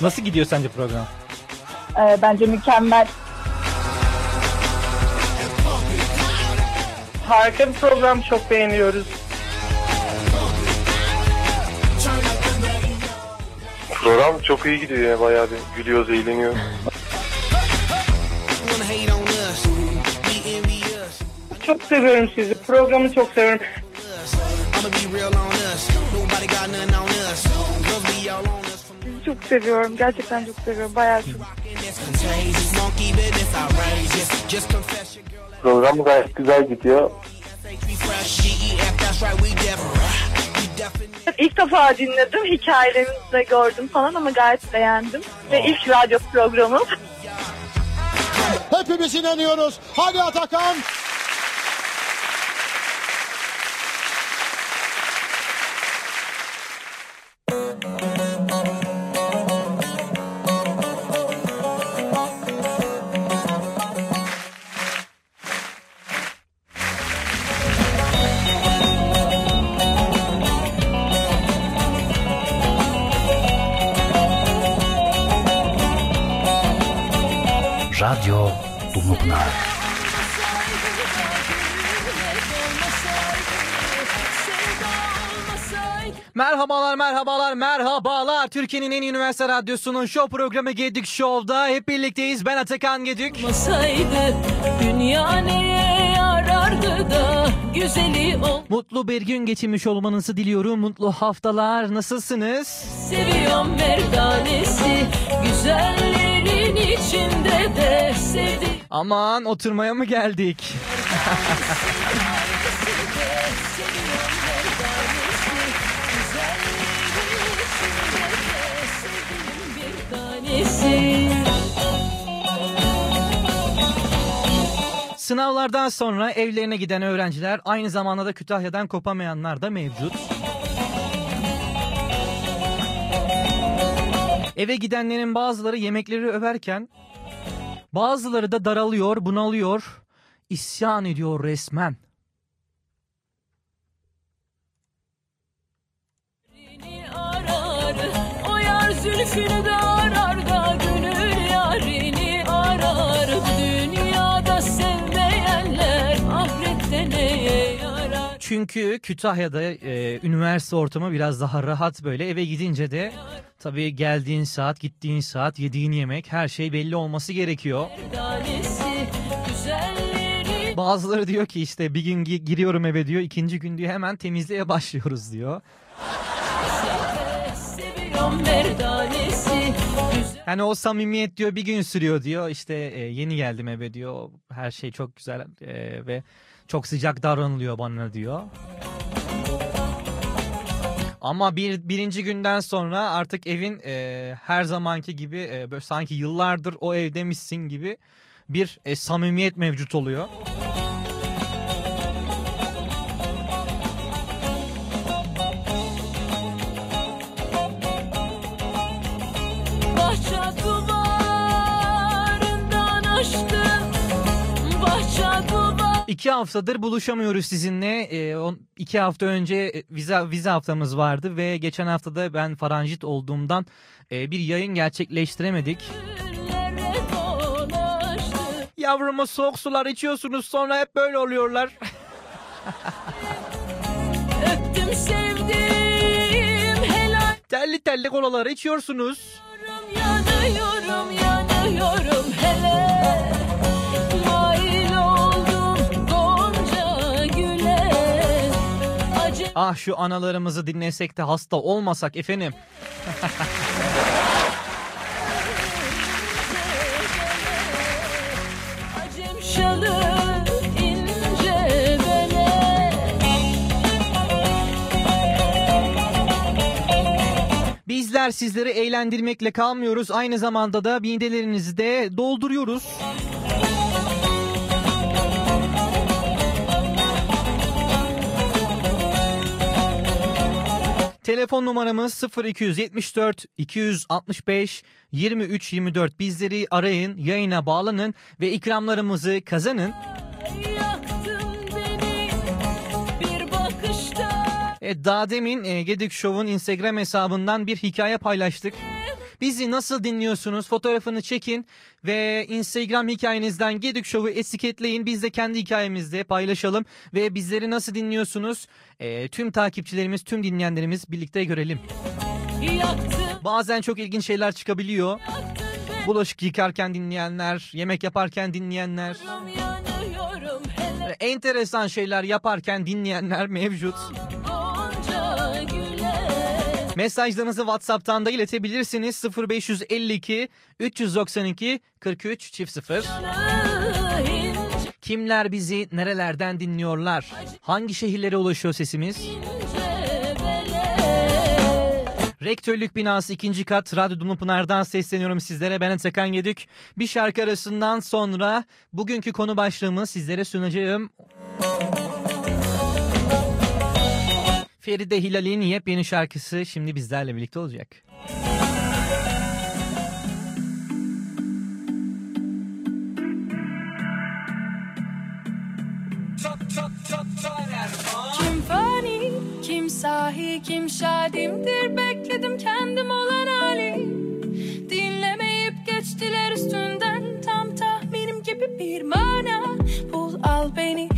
Nasıl gidiyor sence program? Ee, bence mükemmel. Harika bir program çok beğeniyoruz. Program çok iyi gidiyor ya bayağı bir gülüyoruz, eğleniyoruz. Çok seviyorum sizi. Programı çok seviyorum. Çok seviyorum. Gerçekten çok seviyorum. Bayağı çok. Program gayet güzel gidiyor. İlk defa dinledim. Hikayelerinizi de gördüm falan ama gayet beğendim. Ve ilk radyo programım. Hepimiz inanıyoruz. Hadi Atakan. Merhabalar, merhabalar, merhabalar. Türkiye'nin en iyi üniversite radyosunun show programı Gedik Show'da hep birlikteyiz. Ben Atakan Gedik. olmasaydı dünya neye yarardı da güzeli ol Mutlu bir gün geçirmiş olmanızı diliyorum. Mutlu haftalar. Nasılsınız? seviyorum merdanesi güzellerin içinde de sevdi Aman oturmaya mı geldik? Sınavlardan sonra evlerine giden öğrenciler aynı zamanda da Kütahya'dan kopamayanlar da mevcut. Eve gidenlerin bazıları yemekleri överken bazıları da daralıyor, bunalıyor, isyan ediyor resmen. arar o yar zülfünü de arar Çünkü Kütahya'da e, üniversite ortamı biraz daha rahat böyle. Eve gidince de tabii geldiğin saat, gittiğin saat, yediğin yemek her şey belli olması gerekiyor. Bazıları diyor ki işte bir gün gi- giriyorum eve diyor, ikinci gün diyor hemen temizliğe başlıyoruz diyor. Yani o samimiyet diyor bir gün sürüyor diyor. İşte e, yeni geldim eve diyor. Her şey çok güzel e, ve çok sıcak davranılıyor bana diyor. Ama bir birinci günden sonra artık evin e, her zamanki gibi e, böyle sanki yıllardır o evdemişsin gibi bir e, samimiyet mevcut oluyor. İki haftadır buluşamıyoruz sizinle. Ee, on, iki hafta önce e, vize, vize haftamız vardı ve geçen haftada ben faranjit olduğumdan e, bir yayın gerçekleştiremedik. Yavruma soğuk sular içiyorsunuz sonra hep böyle oluyorlar. öptüm sevdim helal telli telli kolaları içiyorsunuz. yanıyorum yanıyorum hele Mail Ah şu analarımızı dinlesek de hasta olmasak efendim. Bizler sizleri eğlendirmekle kalmıyoruz. Aynı zamanda da midelerinizi de dolduruyoruz. Telefon numaramız 0274 265 23 24. Bizleri arayın, yayına bağlanın ve ikramlarımızı kazanın. E, daha demin e, Gedik Show'un Instagram hesabından bir hikaye paylaştık. Bizi nasıl dinliyorsunuz? Fotoğrafını çekin ve Instagram hikayenizden Gedik Show'u etiketleyin. Biz de kendi hikayemizde paylaşalım ve bizleri nasıl dinliyorsunuz? Ee, tüm takipçilerimiz, tüm dinleyenlerimiz birlikte görelim. Bazen çok ilginç şeyler çıkabiliyor. Bulaşık yıkarken dinleyenler, yemek yaparken dinleyenler, enteresan şeyler yaparken dinleyenler mevcut. Mesajlarınızı WhatsApp'tan da iletebilirsiniz. 0552 392 43 çift 0. ince Kimler bizi nerelerden dinliyorlar? Hangi şehirlere ulaşıyor sesimiz? Rektörlük binası ikinci kat Radyo Dumlupınar'dan sesleniyorum sizlere. Ben Atakan Gedük. Bir şarkı arasından sonra bugünkü konu başlığımı sizlere sunacağım. Feride Hilal'in yepyeni şarkısı şimdi bizlerle birlikte olacak. Kim fani, kim sahi, kim şadimdir? Bekledim kendim olan hali. Dinlemeyip geçtiler üstünden. Tam tahminim gibi bir mana. Bul al beni,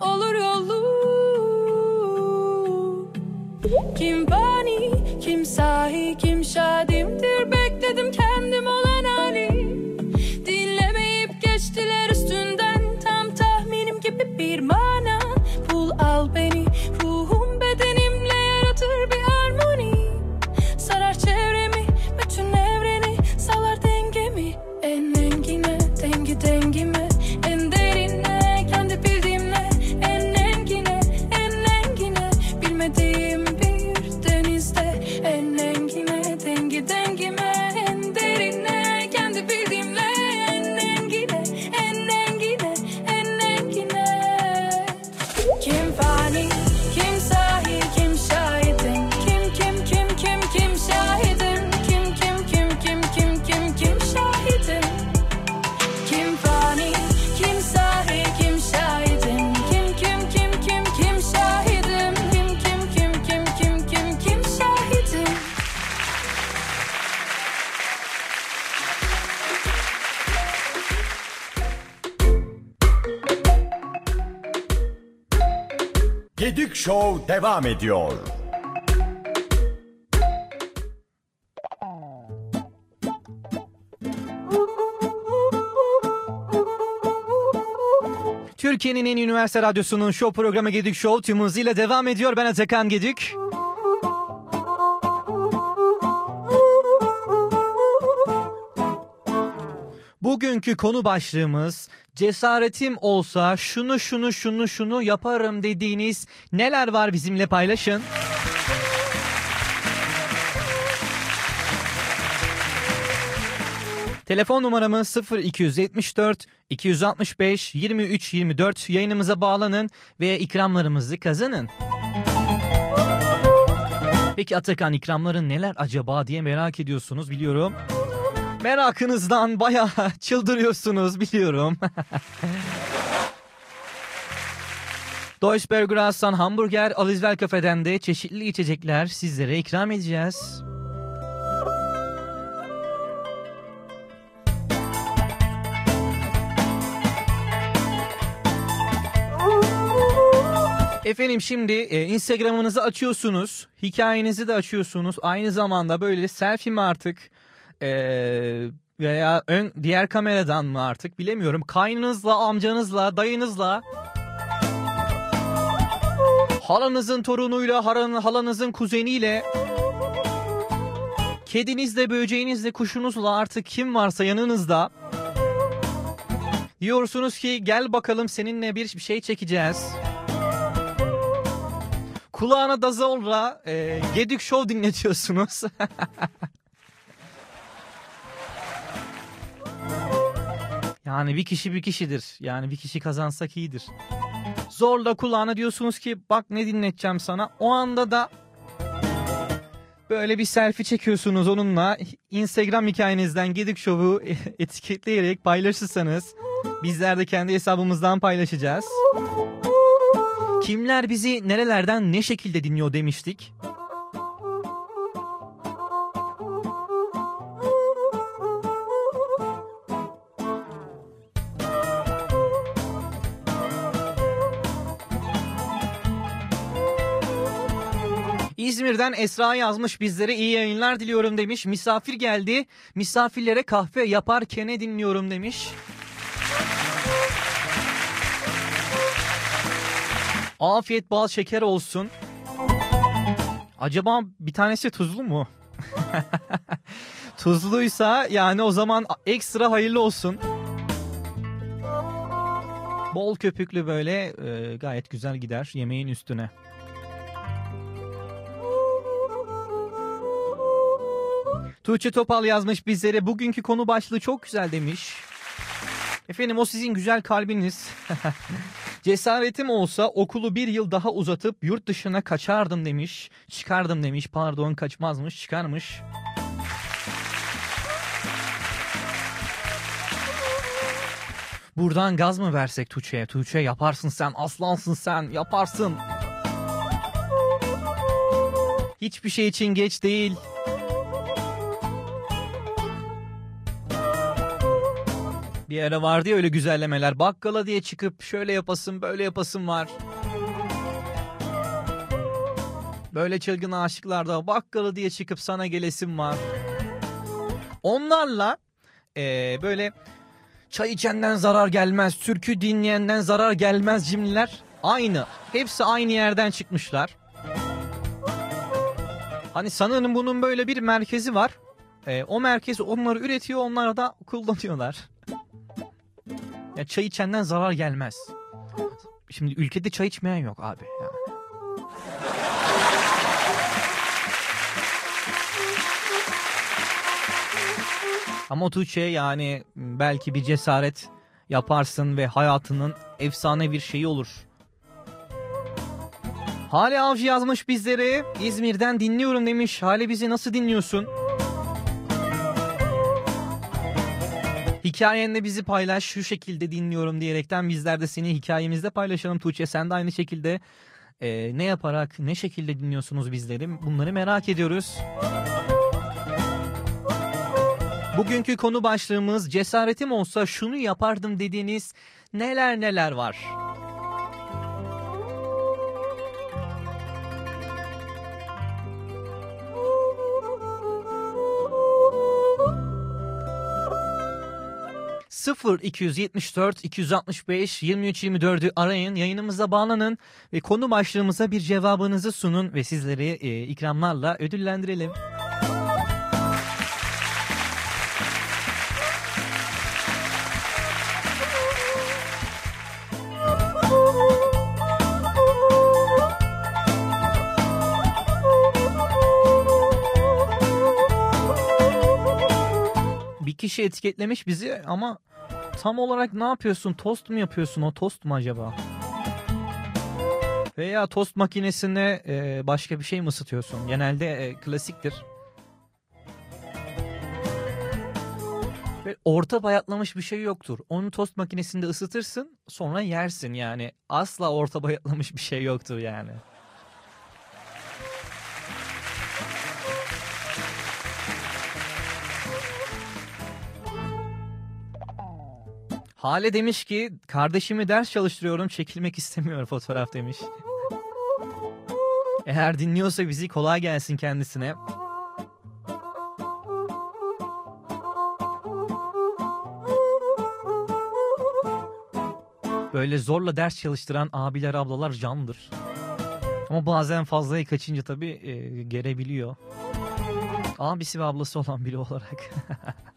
bunun ediyor. Türkiye'nin en üniversite radyosunun show programı Gedik Show tüm hızıyla devam ediyor. Ben Atakan Gedik. Bugünkü konu başlığımız cesaretim olsa şunu şunu şunu şunu yaparım dediğiniz neler var bizimle paylaşın. Telefon numaramız 0274 265 23 24 yayınımıza bağlanın ve ikramlarımızı kazanın. Peki Atakan ikramların neler acaba diye merak ediyorsunuz biliyorum. Merakınızdan bayağı çıldırıyorsunuz biliyorum. Deutsche Burgeras'tan hamburger, Alizvel Kafe'den de çeşitli içecekler sizlere ikram edeceğiz. Efendim şimdi e, Instagram'ınızı açıyorsunuz. Hikayenizi de açıyorsunuz. Aynı zamanda böyle selfie mi artık? E, veya ön diğer kameradan mı artık bilemiyorum. Kaynınızla, amcanızla, dayınızla halanızın torunuyla, halanın, halanızın kuzeniyle kedinizle, böceğinizle, kuşunuzla artık kim varsa yanınızda diyorsunuz ki gel bakalım seninle bir şey çekeceğiz. Kulağına da zorla e, Gedik Show dinletiyorsunuz. yani bir kişi bir kişidir. Yani bir kişi kazansak iyidir. Zorla kulağına diyorsunuz ki bak ne dinleteceğim sana. O anda da böyle bir selfie çekiyorsunuz onunla. Instagram hikayenizden Gedik Show'u etiketleyerek paylaşırsanız bizler de kendi hesabımızdan paylaşacağız. Kimler bizi nerelerden ne şekilde dinliyor demiştik. İzmir'den Esra yazmış bizlere iyi yayınlar diliyorum demiş. Misafir geldi. Misafirlere kahve yaparken dinliyorum demiş. Afiyet bal şeker olsun. Acaba bir tanesi tuzlu mu? Tuzluysa yani o zaman ekstra hayırlı olsun. Bol köpüklü böyle e, gayet güzel gider yemeğin üstüne. Tuğçe Topal yazmış bizlere bugünkü konu başlığı çok güzel demiş. Efendim o sizin güzel kalbiniz. Cesaretim olsa okulu bir yıl daha uzatıp yurt dışına kaçardım demiş. Çıkardım demiş. Pardon kaçmazmış çıkarmış. Buradan gaz mı versek Tuğçe'ye? Tuğçe yaparsın sen aslansın sen yaparsın. Hiçbir şey için geç değil. Bir ara vardı ya öyle güzellemeler. Bakkala diye çıkıp şöyle yapasın böyle yapasın var. Böyle çılgın aşıklarda bakkala diye çıkıp sana gelesim var. Onlarla eee, böyle çay içenden zarar gelmez, türkü dinleyenden zarar gelmez cimriler aynı. Hepsi aynı yerden çıkmışlar. Hani sanırım bunun böyle bir merkezi var. Eee, o merkez onları üretiyor, onlar da kullanıyorlar. Ya çay içenden zarar gelmez. Şimdi ülkede çay içmeyen yok abi. Yani. Ama Tuğçe yani belki bir cesaret yaparsın ve hayatının efsane bir şeyi olur. Hale Avcı yazmış bizlere. İzmir'den dinliyorum demiş. Hale bizi nasıl dinliyorsun? Hikayende bizi paylaş şu şekilde dinliyorum diyerekten bizler de seni hikayemizde paylaşalım Tuğçe. Sen de aynı şekilde e, ne yaparak ne şekilde dinliyorsunuz bizleri bunları merak ediyoruz. Bugünkü konu başlığımız cesaretim olsa şunu yapardım dediğiniz neler neler var. Sıfır 274 265 23 24'ü arayın yayınımıza bağlanın ve konu başlığımıza bir cevabınızı sunun ve sizleri e, ikramlarla ödüllendirelim. Kişi etiketlemiş bizi ama tam olarak ne yapıyorsun? Tost mu yapıyorsun? O tost mu acaba? Veya tost makinesine e, başka bir şey mi ısıtıyorsun? Genelde e, klasiktir. Ve orta bayatlamış bir şey yoktur. Onu tost makinesinde ısıtırsın sonra yersin yani. Asla orta bayatlamış bir şey yoktur yani. Hale demiş ki kardeşimi ders çalıştırıyorum çekilmek istemiyor fotoğraf demiş. Eğer dinliyorsa bizi kolay gelsin kendisine. Böyle zorla ders çalıştıran abiler ablalar candır. Ama bazen fazlayı kaçınca tabii e, gerebiliyor. Abisi ve ablası olan biri olarak.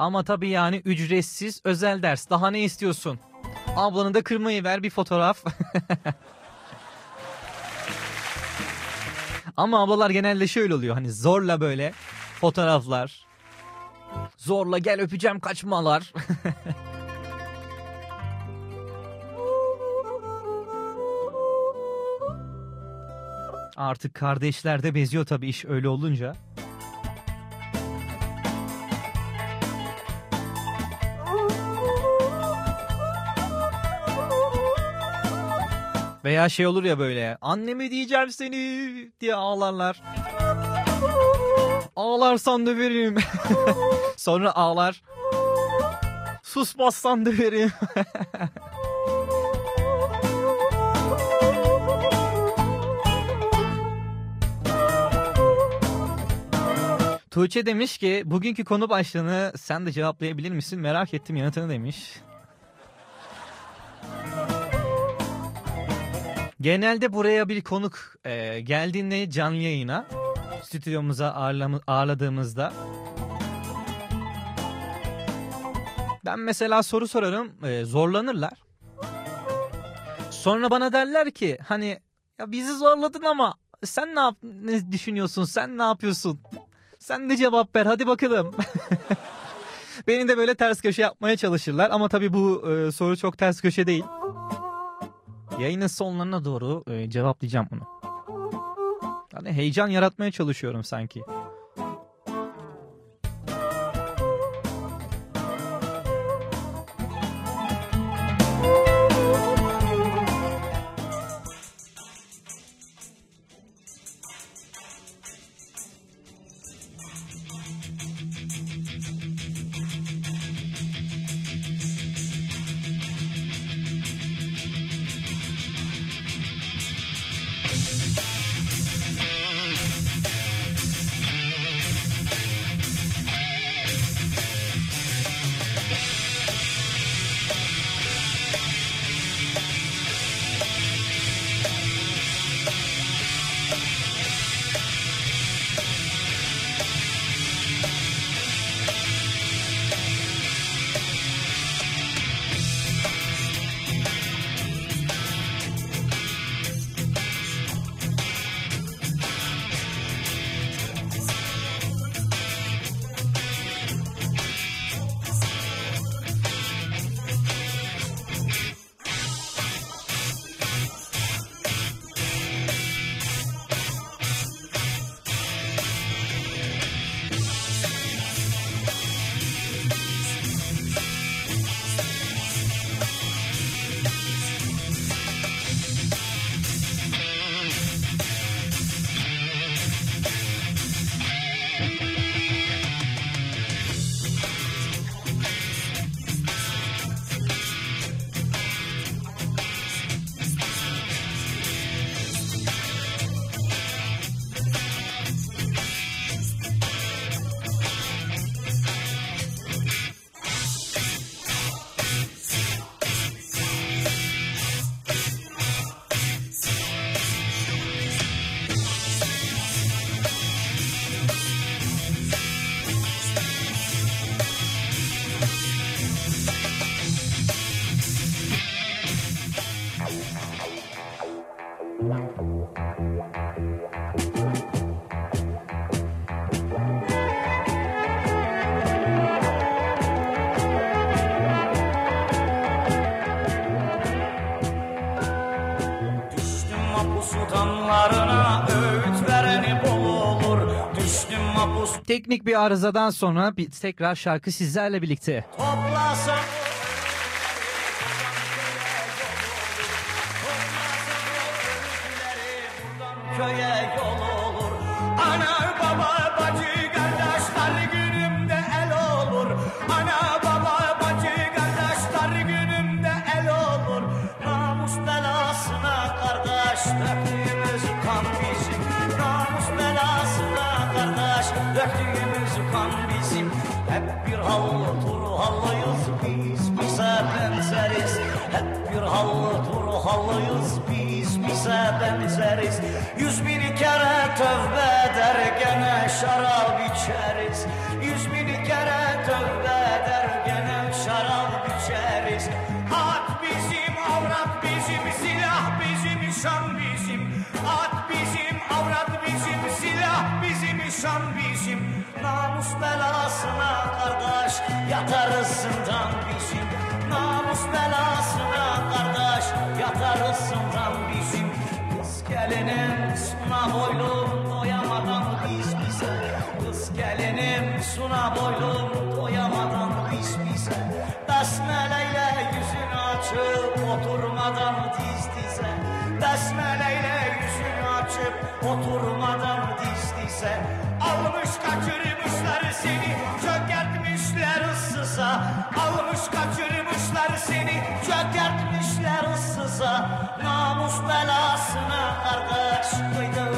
Ama tabii yani ücretsiz özel ders. Daha ne istiyorsun? Ablanı da kırmayı ver bir fotoğraf. Ama ablalar genelde şöyle oluyor. Hani zorla böyle fotoğraflar. Zorla gel öpeceğim kaçmalar. Artık kardeşler de beziyor tabii iş öyle olunca. Veya şey olur ya böyle annemi diyeceğim seni diye ağlarlar. Ağlarsan döverim. Sonra ağlar. Susmazsan döverim. Tuğçe demiş ki bugünkü konu başlığını sen de cevaplayabilir misin? Merak ettim yanıtını demiş. Genelde buraya bir konuk e, geldiğinde canlı yayına stüdyomuza ağırlam- ağırladığımızda ben mesela soru sorarım e, zorlanırlar. Sonra bana derler ki hani ya bizi zorladın ama sen ne, yap ne düşünüyorsun sen ne yapıyorsun? Sen de cevap ver hadi bakalım. Beni de böyle ters köşe yapmaya çalışırlar ama tabii bu e, soru çok ters köşe değil. Yayının sonlarına doğru e, cevaplayacağım bunu. Hani heyecan yaratmaya çalışıyorum sanki. Teknik bir arızadan sonra bir tekrar şarkı sizlerle birlikte. toplasam köye yol Turhallıyız biz bize benzeriz. Yüz bin kere tövbe eder gene şarap içeriz. Yüz bin kere tövbe eder gene şarap içeriz. At bizim avrat bizim silah bizim şan bizim. At bizim avrat bizim silah bizim şan bizim. Namus belasına kardeş yatarız zindan bizim. Namus belasına kardeş yatarız zindan bizim Kız gelinim suna boylum doyamadan biz bize. Kız gelinim suna boylum doyamadan biz bize. Besmeleyle yüzünü açıp oturmadan diz dize. Besmeleyle yüzünü açıp oturmadan diz dize. Almış kaçırmışlar seni çökertmişler ıssıza. Almış kaçırmışlar Namus belasına kardeş kıydığımız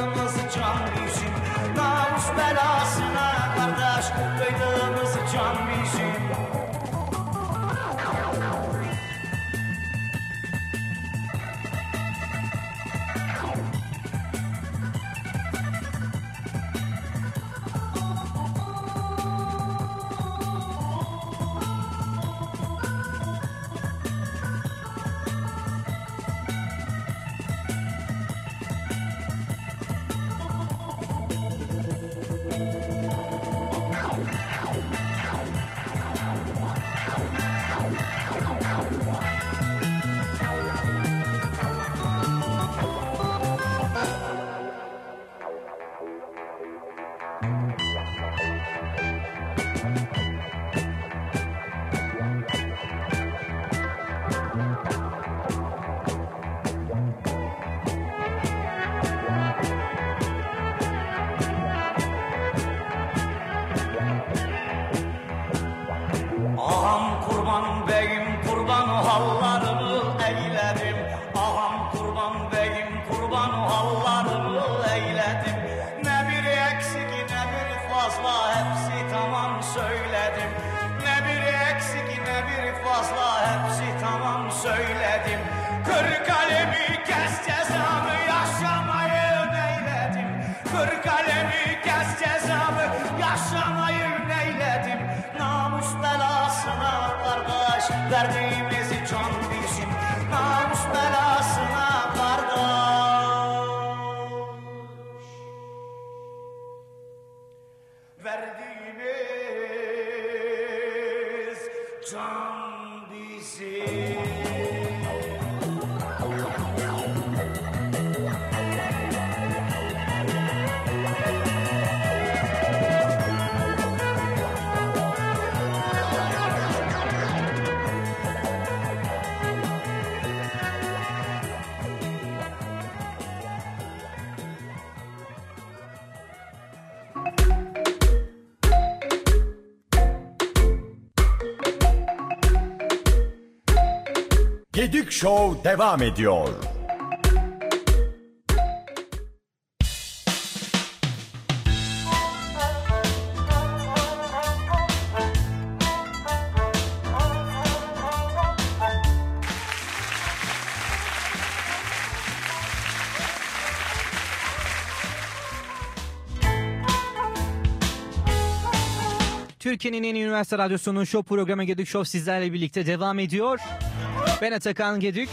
devam ediyor. Türkiye'nin en üniversite radyosunun show programı Gedük Show sizlerle birlikte devam ediyor. Ben Atakan Gedük.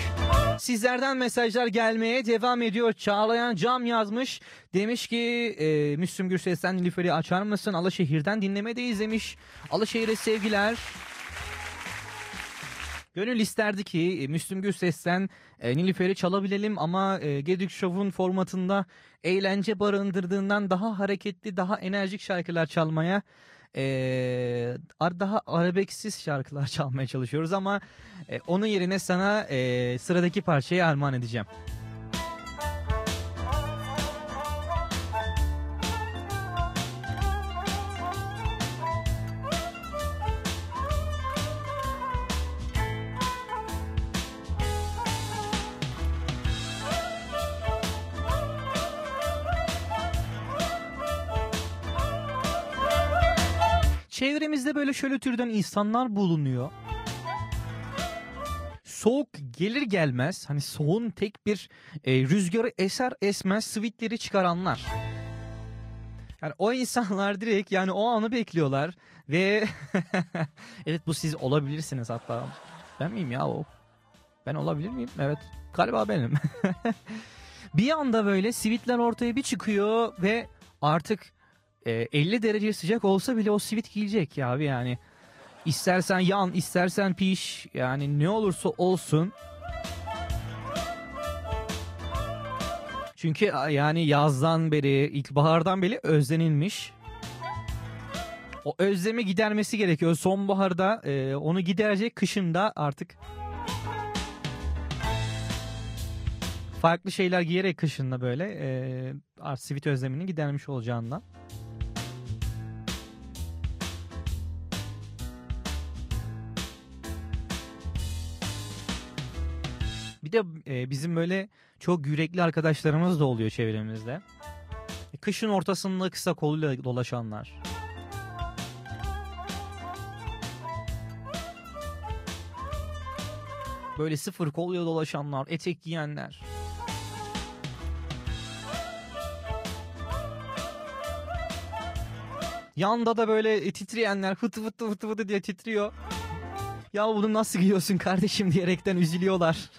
Sizlerden mesajlar gelmeye devam ediyor. Çağlayan Cam yazmış. Demiş ki e, Müslüm Gürses'ten Nilüfer'i açar mısın? Alaşehir'den dinlemedeyiz demiş. Alaşehir'e sevgiler. Gönül isterdi ki e, Müslüm Gürses'ten e, Nilüfer'i çalabilelim ama e, Gedük Show'un formatında eğlence barındırdığından daha hareketli, daha enerjik şarkılar çalmaya e, daha arabeksiz şarkılar çalmaya çalışıyoruz ama e, onun yerine sana e, sıradaki parçayı armağan edeceğim. Böyle şöyle türden insanlar bulunuyor. soğuk gelir gelmez hani soğuğun tek bir e, rüzgarı eser esmez sweetleri çıkaranlar. Yani o insanlar direkt yani o anı bekliyorlar ve evet bu siz olabilirsiniz hatta. Ben miyim ya o? Ben olabilir miyim? Evet. Galiba benim. bir anda böyle sivitler ortaya bir çıkıyor ve artık e, 50 derece sıcak olsa bile o sivit giyecek ya abi yani. İstersen yan, istersen piş yani ne olursa olsun. Çünkü yani yazdan beri, ilkbahardan beri özlenilmiş. O özlemi gidermesi gerekiyor. Sonbaharda e, onu giderecek, kışında artık farklı şeyler giyerek kışında böyle e, sivit özlemini gidermiş olacağından. Bir de e, bizim böyle çok yürekli arkadaşlarımız da oluyor çevremizde. E, kışın ortasında kısa koluyla dolaşanlar. Böyle sıfır koluyla dolaşanlar, etek giyenler. Yanda da böyle titreyenler fıtı fıtı fıtı fıtı diye titriyor. Ya bunu nasıl giyiyorsun kardeşim diyerekten üzülüyorlar.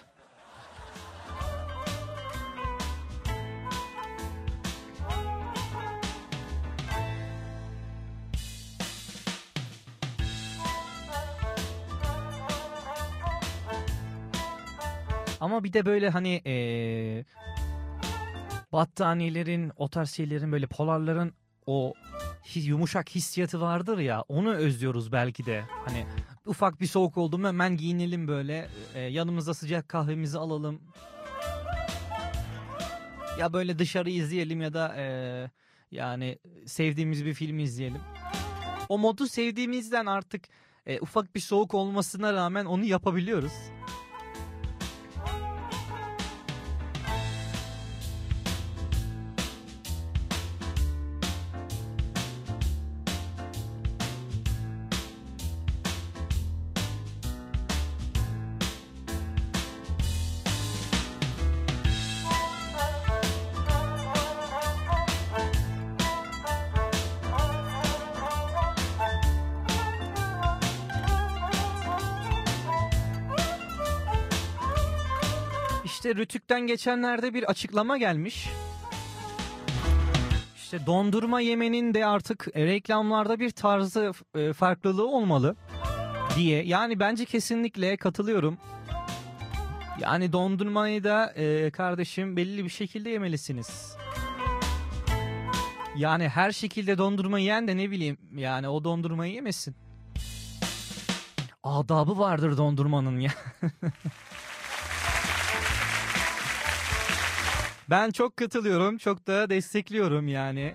Ama bir de böyle hani eee, battaniyelerin o tarz şeylerin böyle polarların o yumuşak hissiyatı vardır ya onu özlüyoruz belki de. Hani ufak bir soğuk oldu mu hemen giyinelim böyle e, yanımıza sıcak kahvemizi alalım. Ya böyle dışarı izleyelim ya da e, yani sevdiğimiz bir film izleyelim. O modu sevdiğimizden artık e, ufak bir soğuk olmasına rağmen onu yapabiliyoruz. İşte Rütük'ten geçenlerde bir açıklama gelmiş. İşte dondurma yemenin de artık e, reklamlarda bir tarzı e, farklılığı olmalı diye. Yani bence kesinlikle katılıyorum. Yani dondurmayı da e, kardeşim belli bir şekilde yemelisiniz. Yani her şekilde dondurma yiyen de ne bileyim yani o dondurmayı yemesin. Adabı vardır dondurmanın ya. Ben çok katılıyorum, çok da destekliyorum yani.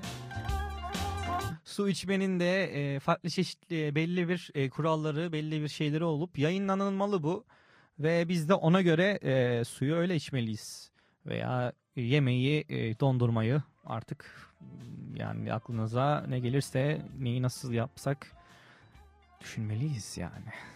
Su içmenin de e, farklı çeşitli belli bir e, kuralları, belli bir şeyleri olup yayınlanılmalı bu. Ve biz de ona göre e, suyu öyle içmeliyiz. Veya yemeği, e, dondurmayı artık yani aklınıza ne gelirse neyi nasıl yapsak düşünmeliyiz yani.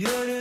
You.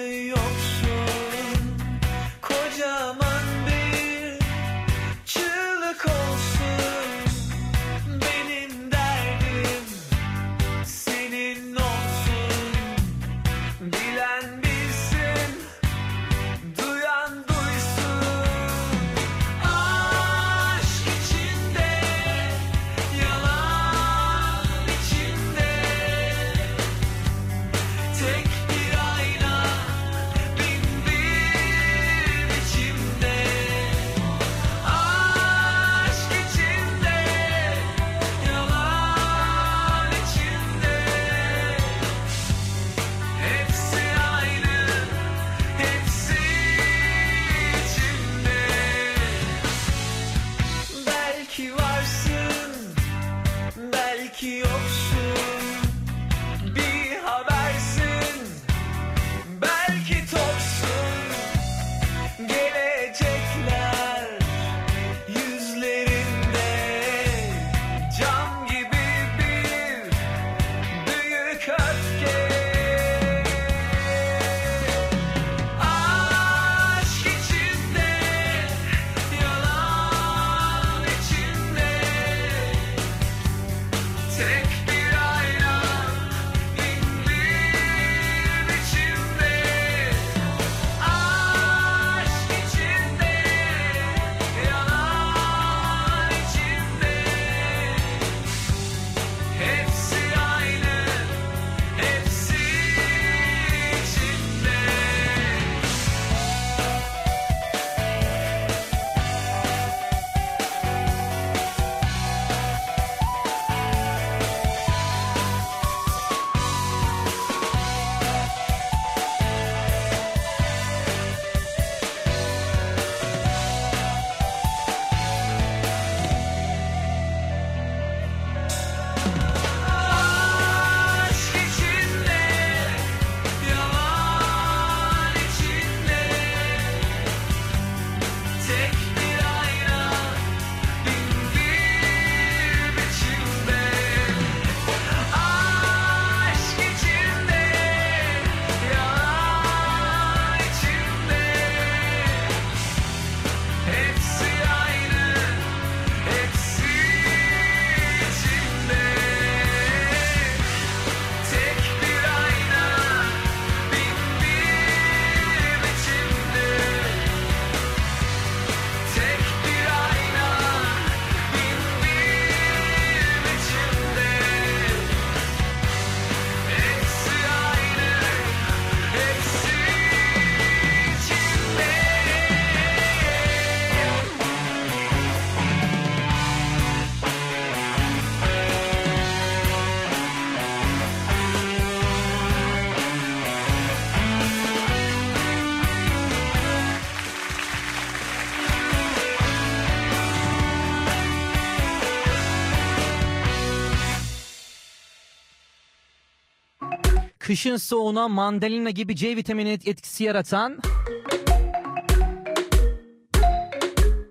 Kışın soğuğuna mandalina gibi C vitamini et- etkisi yaratan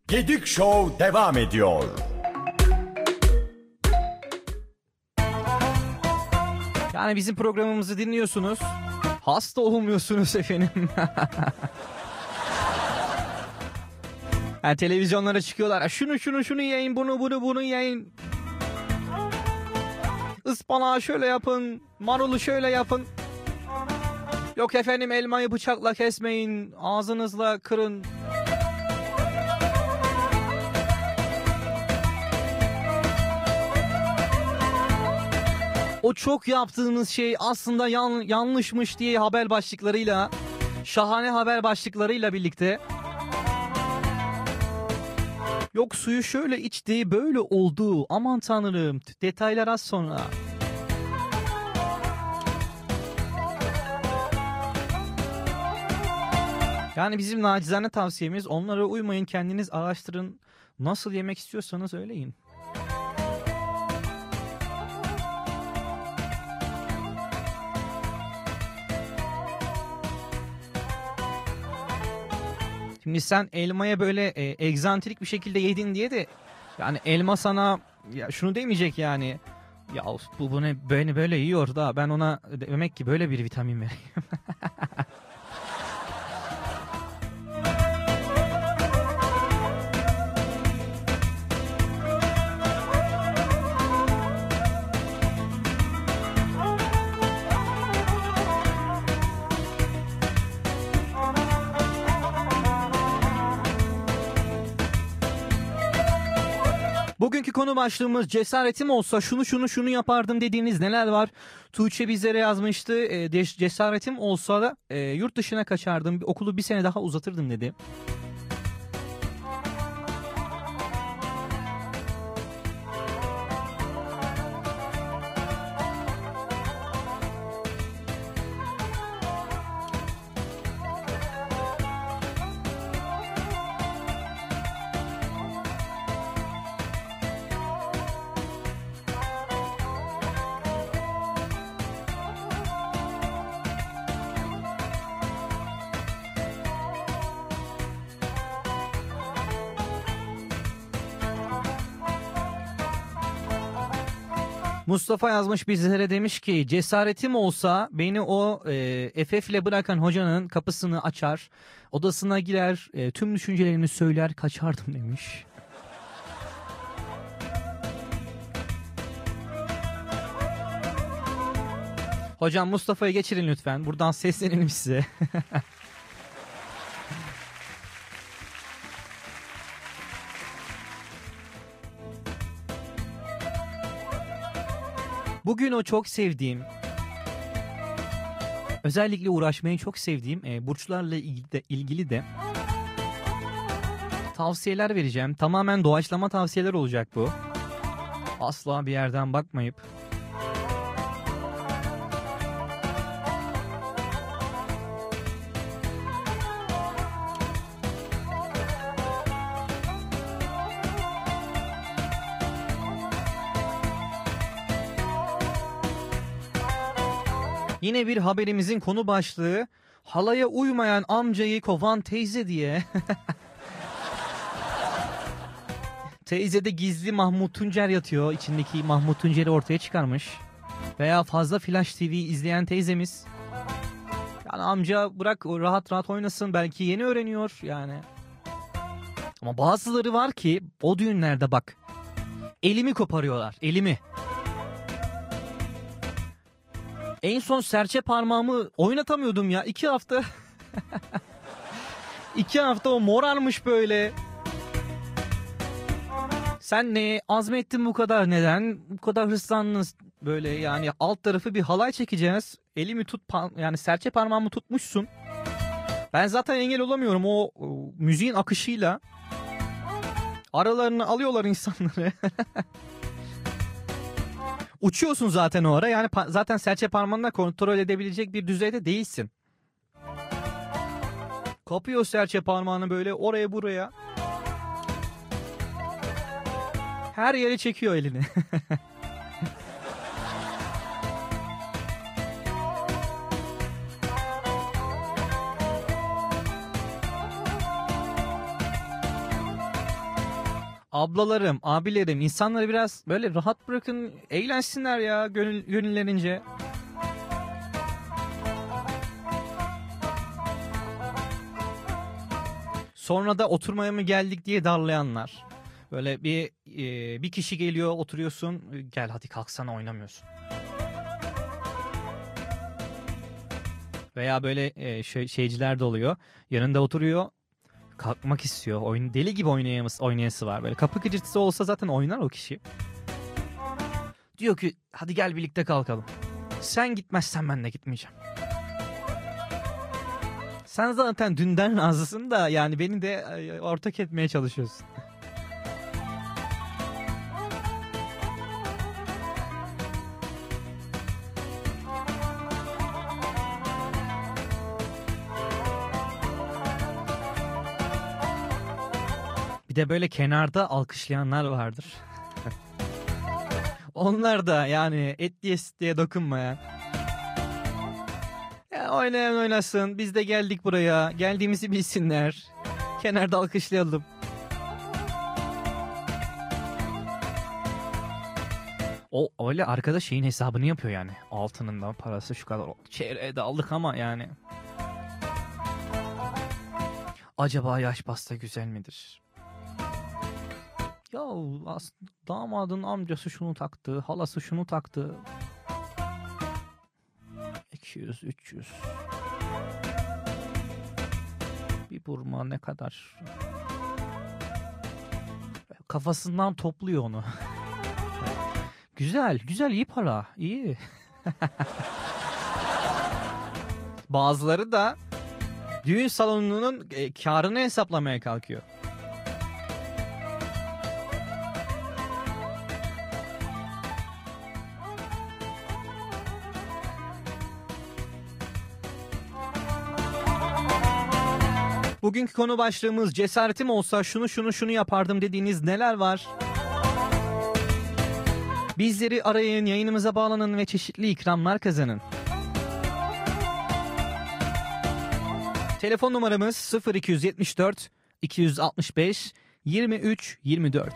Gedik Show devam ediyor. yani bizim programımızı dinliyorsunuz. Hasta olmuyorsunuz efendim. yani televizyonlara çıkıyorlar. Şunu şunu şunu yayın, bunu bunu bunu yayın. Ispanağı şöyle yapın, marulu şöyle yapın. Yok efendim elmayı bıçakla kesmeyin, ağzınızla kırın. O çok yaptığınız şey aslında yan- yanlışmış diye haber başlıklarıyla, şahane haber başlıklarıyla birlikte Yok suyu şöyle içti, böyle oldu. Aman tanrım. Detaylar az sonra. Yani bizim nacizane tavsiyemiz onlara uymayın, kendiniz araştırın. Nasıl yemek istiyorsanız öyle yiyin. Şimdi sen elmaya böyle e, egzantrik bir şekilde yedin diye de yani elma sana ya şunu demeyecek yani. Ya bu bunu böyle böyle yiyor da ben ona demek ki böyle bir vitamin vereyim. konu başlığımız cesaretim olsa şunu şunu şunu yapardım dediğiniz neler var? Tuğçe bizlere yazmıştı. E, cesaretim olsa da e, yurt dışına kaçardım. Okulu bir sene daha uzatırdım dedi. Mustafa yazmış bizlere demiş ki cesaretim olsa beni o e, FF ile bırakan hocanın kapısını açar, odasına girer, e, tüm düşüncelerimi söyler, kaçardım demiş. Hocam Mustafa'yı geçirin lütfen. Buradan seslenelim size. Bugün o çok sevdiğim, özellikle uğraşmayı çok sevdiğim e, burçlarla ilgili de, ilgili de tavsiyeler vereceğim. Tamamen doğaçlama tavsiyeler olacak bu. Asla bir yerden bakmayıp Yine bir haberimizin konu başlığı halaya uymayan amcayı kovan teyze diye. Teyzede gizli Mahmut Tuncer yatıyor. İçindeki Mahmut Tuncer'i ortaya çıkarmış. Veya fazla Flash TV izleyen teyzemiz. Yani amca bırak rahat rahat oynasın. Belki yeni öğreniyor yani. Ama bazıları var ki o düğünlerde bak. Elimi koparıyorlar. Elimi. En son serçe parmağımı oynatamıyordum ya. iki hafta. iki hafta o morarmış böyle. Sen ne azmettin bu kadar neden? Bu kadar hırslandınız böyle yani alt tarafı bir halay çekeceğiz. Elimi tut yani serçe parmağımı tutmuşsun. Ben zaten engel olamıyorum o, o müziğin akışıyla. Aralarını alıyorlar insanları. Uçuyorsun zaten o ara yani zaten serçe parmağınla kontrol edebilecek bir düzeyde değilsin. Kapıyor serçe parmağını böyle oraya buraya. Her yere çekiyor elini. ablalarım, abilerim insanları biraz böyle rahat bırakın, eğlensinler ya gönül, gönüllerince. Sonra da oturmaya mı geldik diye darlayanlar. Böyle bir e, bir kişi geliyor oturuyorsun gel hadi kalksana oynamıyorsun. Veya böyle e, şey, şeyciler de oluyor. Yanında oturuyor kalkmak istiyor. Oyun, deli gibi oynayası, oynayası var. Böyle kapı gıcırtısı olsa zaten oynar o kişi. Diyor ki hadi gel birlikte kalkalım. Sen gitmezsen ben de gitmeyeceğim. Sen zaten dünden razısın da yani beni de e, ortak etmeye çalışıyorsun. De böyle kenarda alkışlayanlar vardır. Onlar da yani et diye süt diye dokunmayan. Ya oynayan oynasın. Biz de geldik buraya. Geldiğimizi bilsinler. Kenarda alkışlayalım. O öyle arkada şeyin hesabını yapıyor yani. Altının da parası şu kadar. Çeyreğe de aldık ama yani. Acaba yaş pasta güzel midir? Ya damadın amcası şunu taktı, halası şunu taktı. 200, 300. Bir burma ne kadar? Kafasından topluyor onu. güzel, güzel iyi para, iyi. Bazıları da düğün salonunun e, karını hesaplamaya kalkıyor. Bugünkü konu başlığımız cesaretim olsa şunu şunu şunu yapardım dediğiniz neler var? Bizleri arayın, yayınımıza bağlanın ve çeşitli ikramlar kazanın. Telefon numaramız 0274 265 23 24.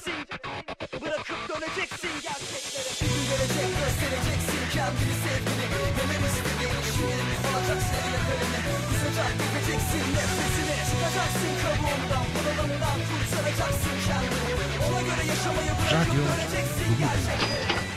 Döneceksin. Bırakıp döneceksin gerçeklere. Bir gün gelecek göstereceksin kendini sevgini. Neler istediğini şimdi alacaksın eline kalemi. Kusacak dökeceksin nefesini. Çıkacaksın kabuğundan bunalımdan kurtaracaksın kendini. Ona göre yaşamayı bırakıp Radyo döneceksin gerçeklere.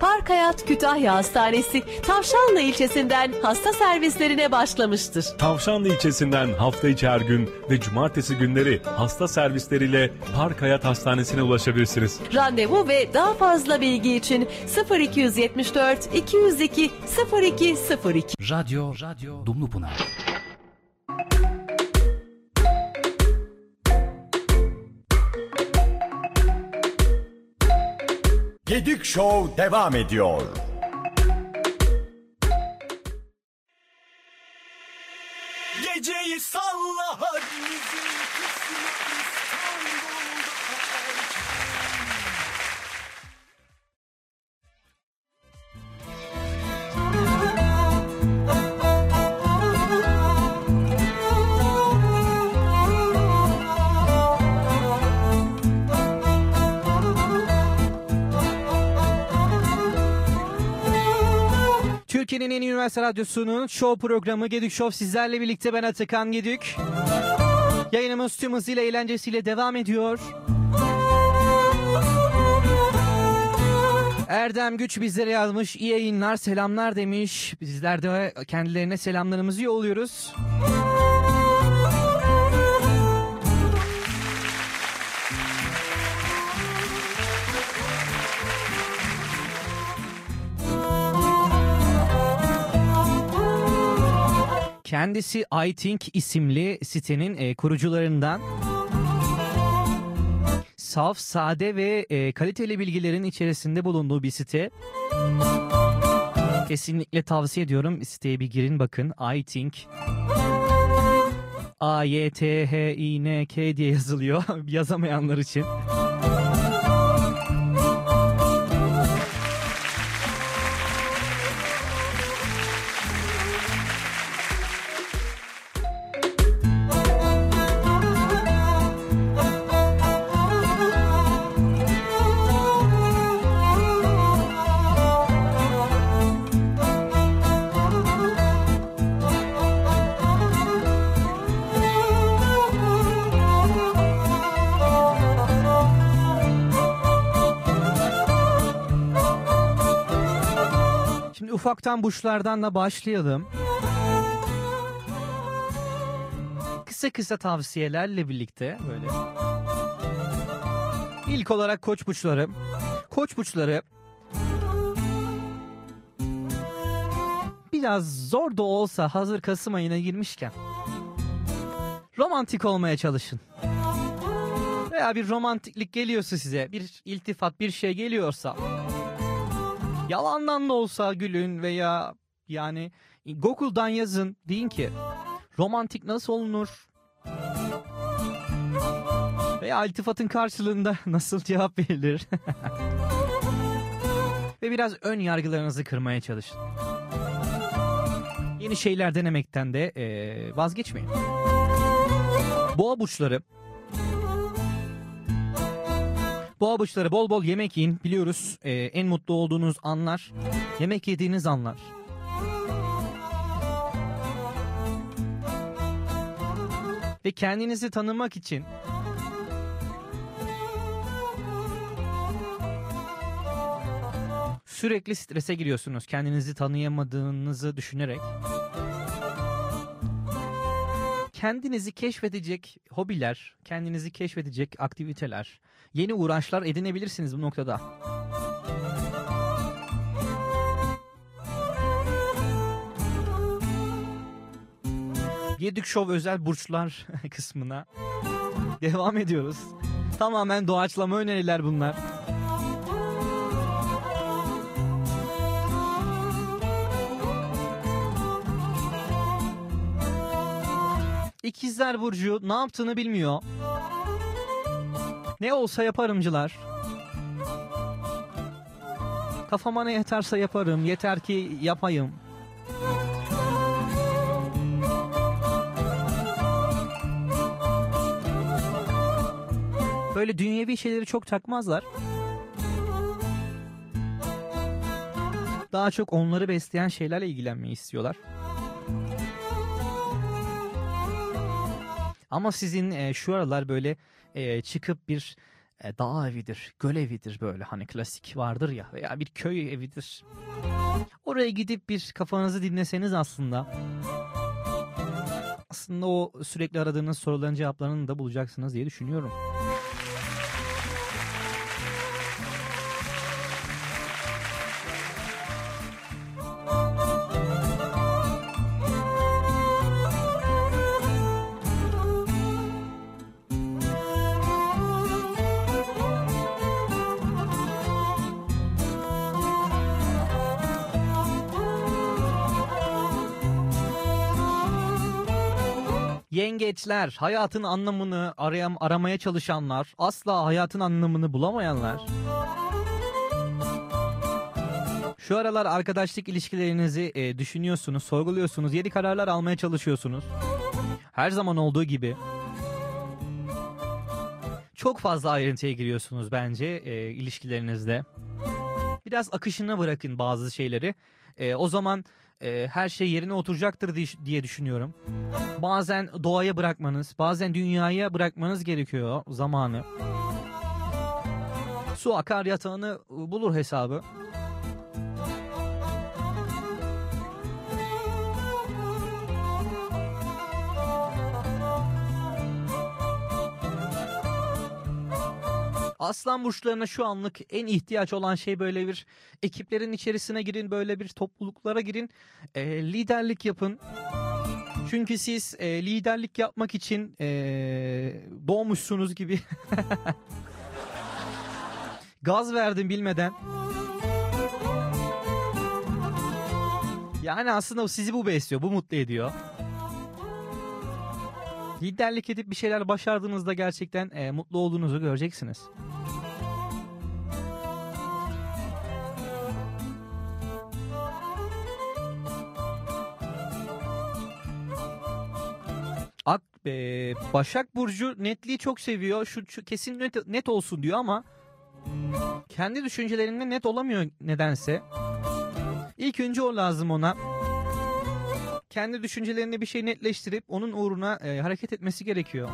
Park Hayat Kütahya Hastanesi Tavşanlı ilçesinden hasta servislerine başlamıştır. Tavşanlı ilçesinden hafta içi her gün ve cumartesi günleri hasta servisleriyle Park Hayat Hastanesi'ne ulaşabilirsiniz. Randevu ve daha fazla bilgi için 0274 202 0202. Radyo, Radyo Dumlupınar. Show devam ediyor. Geceyi salla hadi müziği kısmet Türkiye'nin en iyi üniversite radyosunun show programı Gedük Show sizlerle birlikte ben Atakan Gedük. Yayınımız tüm hızıyla eğlencesiyle devam ediyor. Erdem Güç bizlere yazmış. İyi yayınlar, selamlar demiş. Bizler de kendilerine selamlarımızı yolluyoruz. Kendisi I Think isimli sitenin e, kurucularından. Saf, sade ve e, kaliteli bilgilerin içerisinde bulunduğu bir site. Kesinlikle tavsiye ediyorum. Siteye bir girin bakın. I Think. A Y T H I N K diye yazılıyor yazamayanlar için. Ufaktan burçlardan da başlayalım. Kısa kısa tavsiyelerle birlikte böyle. İlk olarak koç burçları. Koç burçları biraz zor da olsa hazır Kasım ayına girmişken romantik olmaya çalışın. Veya bir romantiklik geliyorsa size, bir iltifat, bir şey geliyorsa Yalandan da olsa gülün veya yani Google'dan yazın deyin ki romantik nasıl olunur? Veya iltifatın karşılığında nasıl cevap verilir? Ve biraz ön yargılarınızı kırmaya çalışın. Yeni şeyler denemekten de eee, vazgeçmeyin. Boğa burçları Boğa burçları bol bol yemek yiyin. Biliyoruz e, en mutlu olduğunuz anlar yemek yediğiniz anlar. Ve kendinizi tanımak için sürekli strese giriyorsunuz. Kendinizi tanıyamadığınızı düşünerek. Kendinizi keşfedecek hobiler, kendinizi keşfedecek aktiviteler, yeni uğraşlar edinebilirsiniz bu noktada. Yedik Show özel burçlar kısmına devam ediyoruz. Tamamen doğaçlama öneriler bunlar. İkizler Burcu ne yaptığını bilmiyor. Ne olsa yaparımcılar. Kafama ne yeterse yaparım. Yeter ki yapayım. Böyle dünyevi şeyleri çok takmazlar. Daha çok onları besleyen şeylerle ilgilenmeyi istiyorlar. Ama sizin e, şu aralar böyle e, çıkıp bir e, dağ evidir, göl evidir böyle hani klasik vardır ya veya bir köy evidir. Oraya gidip bir kafanızı dinleseniz aslında aslında o sürekli aradığınız soruların cevaplarını da bulacaksınız diye düşünüyorum. Yengeçler, hayatın anlamını arayam aramaya çalışanlar, asla hayatın anlamını bulamayanlar. Şu aralar arkadaşlık ilişkilerinizi e, düşünüyorsunuz, sorguluyorsunuz, yeni kararlar almaya çalışıyorsunuz. Her zaman olduğu gibi. Çok fazla ayrıntıya giriyorsunuz bence e, ilişkilerinizde. Biraz akışına bırakın bazı şeyleri. E, o zaman e, her şey yerine oturacaktır diye- düşünüyorum. Bazen doğaya bırakmanız, bazen dünyaya bırakmanız gerekiyor zamanı. Su akar yatağını bulur hesabı. Aslan burçlarına şu anlık en ihtiyaç olan şey böyle bir ekiplerin içerisine girin, böyle bir topluluklara girin, e, liderlik yapın. Çünkü siz e, liderlik yapmak için e, doğmuşsunuz gibi. Gaz verdim bilmeden. Yani aslında sizi bu besliyor, bu mutlu ediyor. Liderlik edip bir şeyler başardığınızda gerçekten e, mutlu olduğunuzu göreceksiniz. Ak e, Başak Burcu netliği çok seviyor. Şu, şu kesin net, net olsun diyor ama kendi düşüncelerinde net olamıyor nedense. İlk önce o lazım ona. Kendi düşüncelerinde bir şey netleştirip onun uğruna e, hareket etmesi gerekiyor.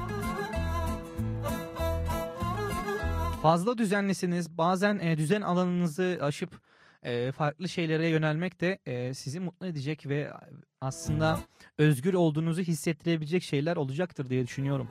Fazla düzenlisiniz. Bazen e, düzen alanınızı aşıp e, farklı şeylere yönelmek de e, sizi mutlu edecek ve aslında özgür olduğunuzu hissettirebilecek şeyler olacaktır diye düşünüyorum.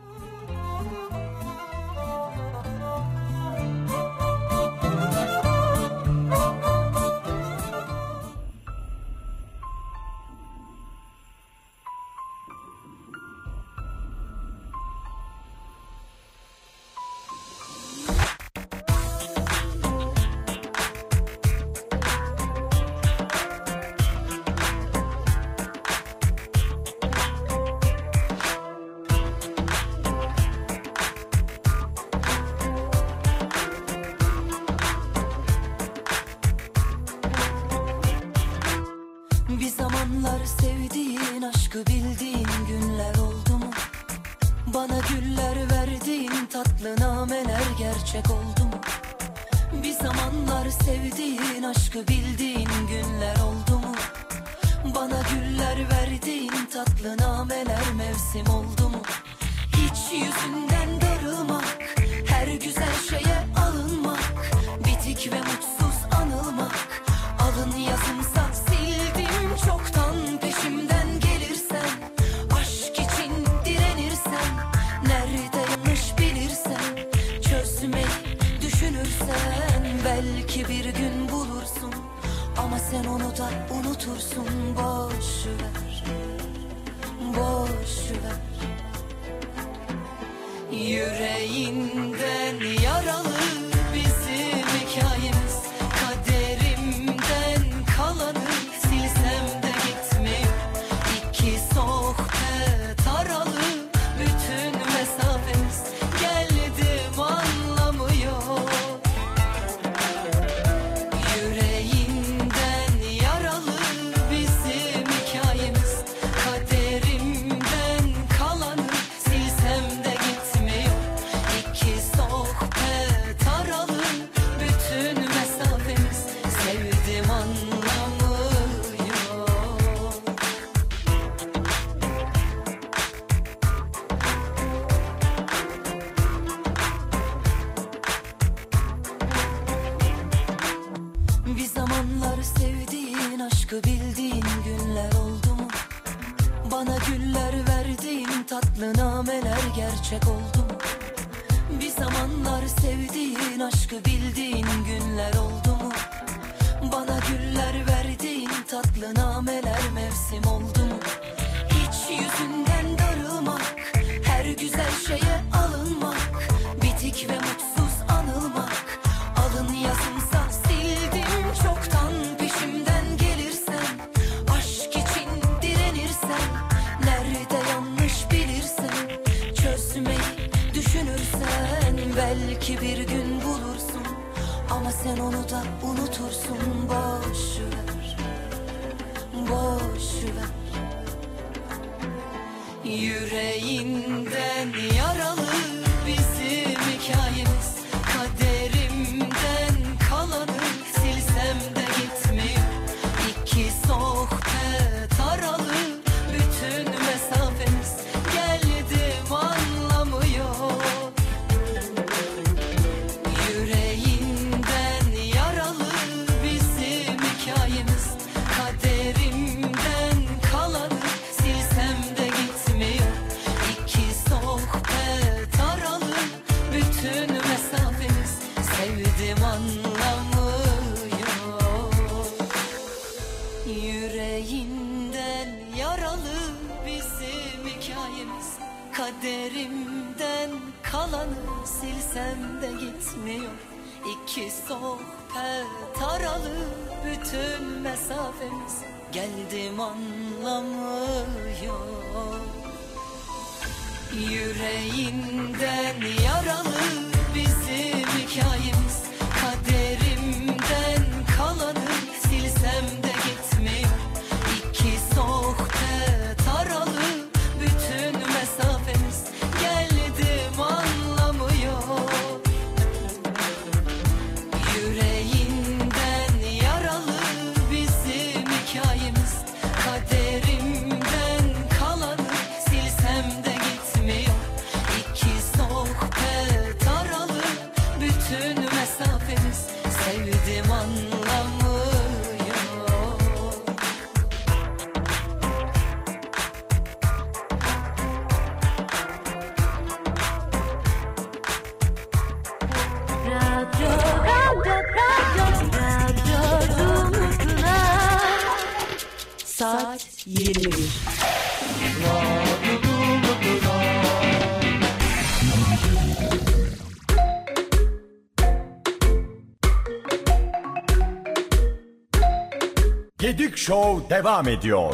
devam ediyor.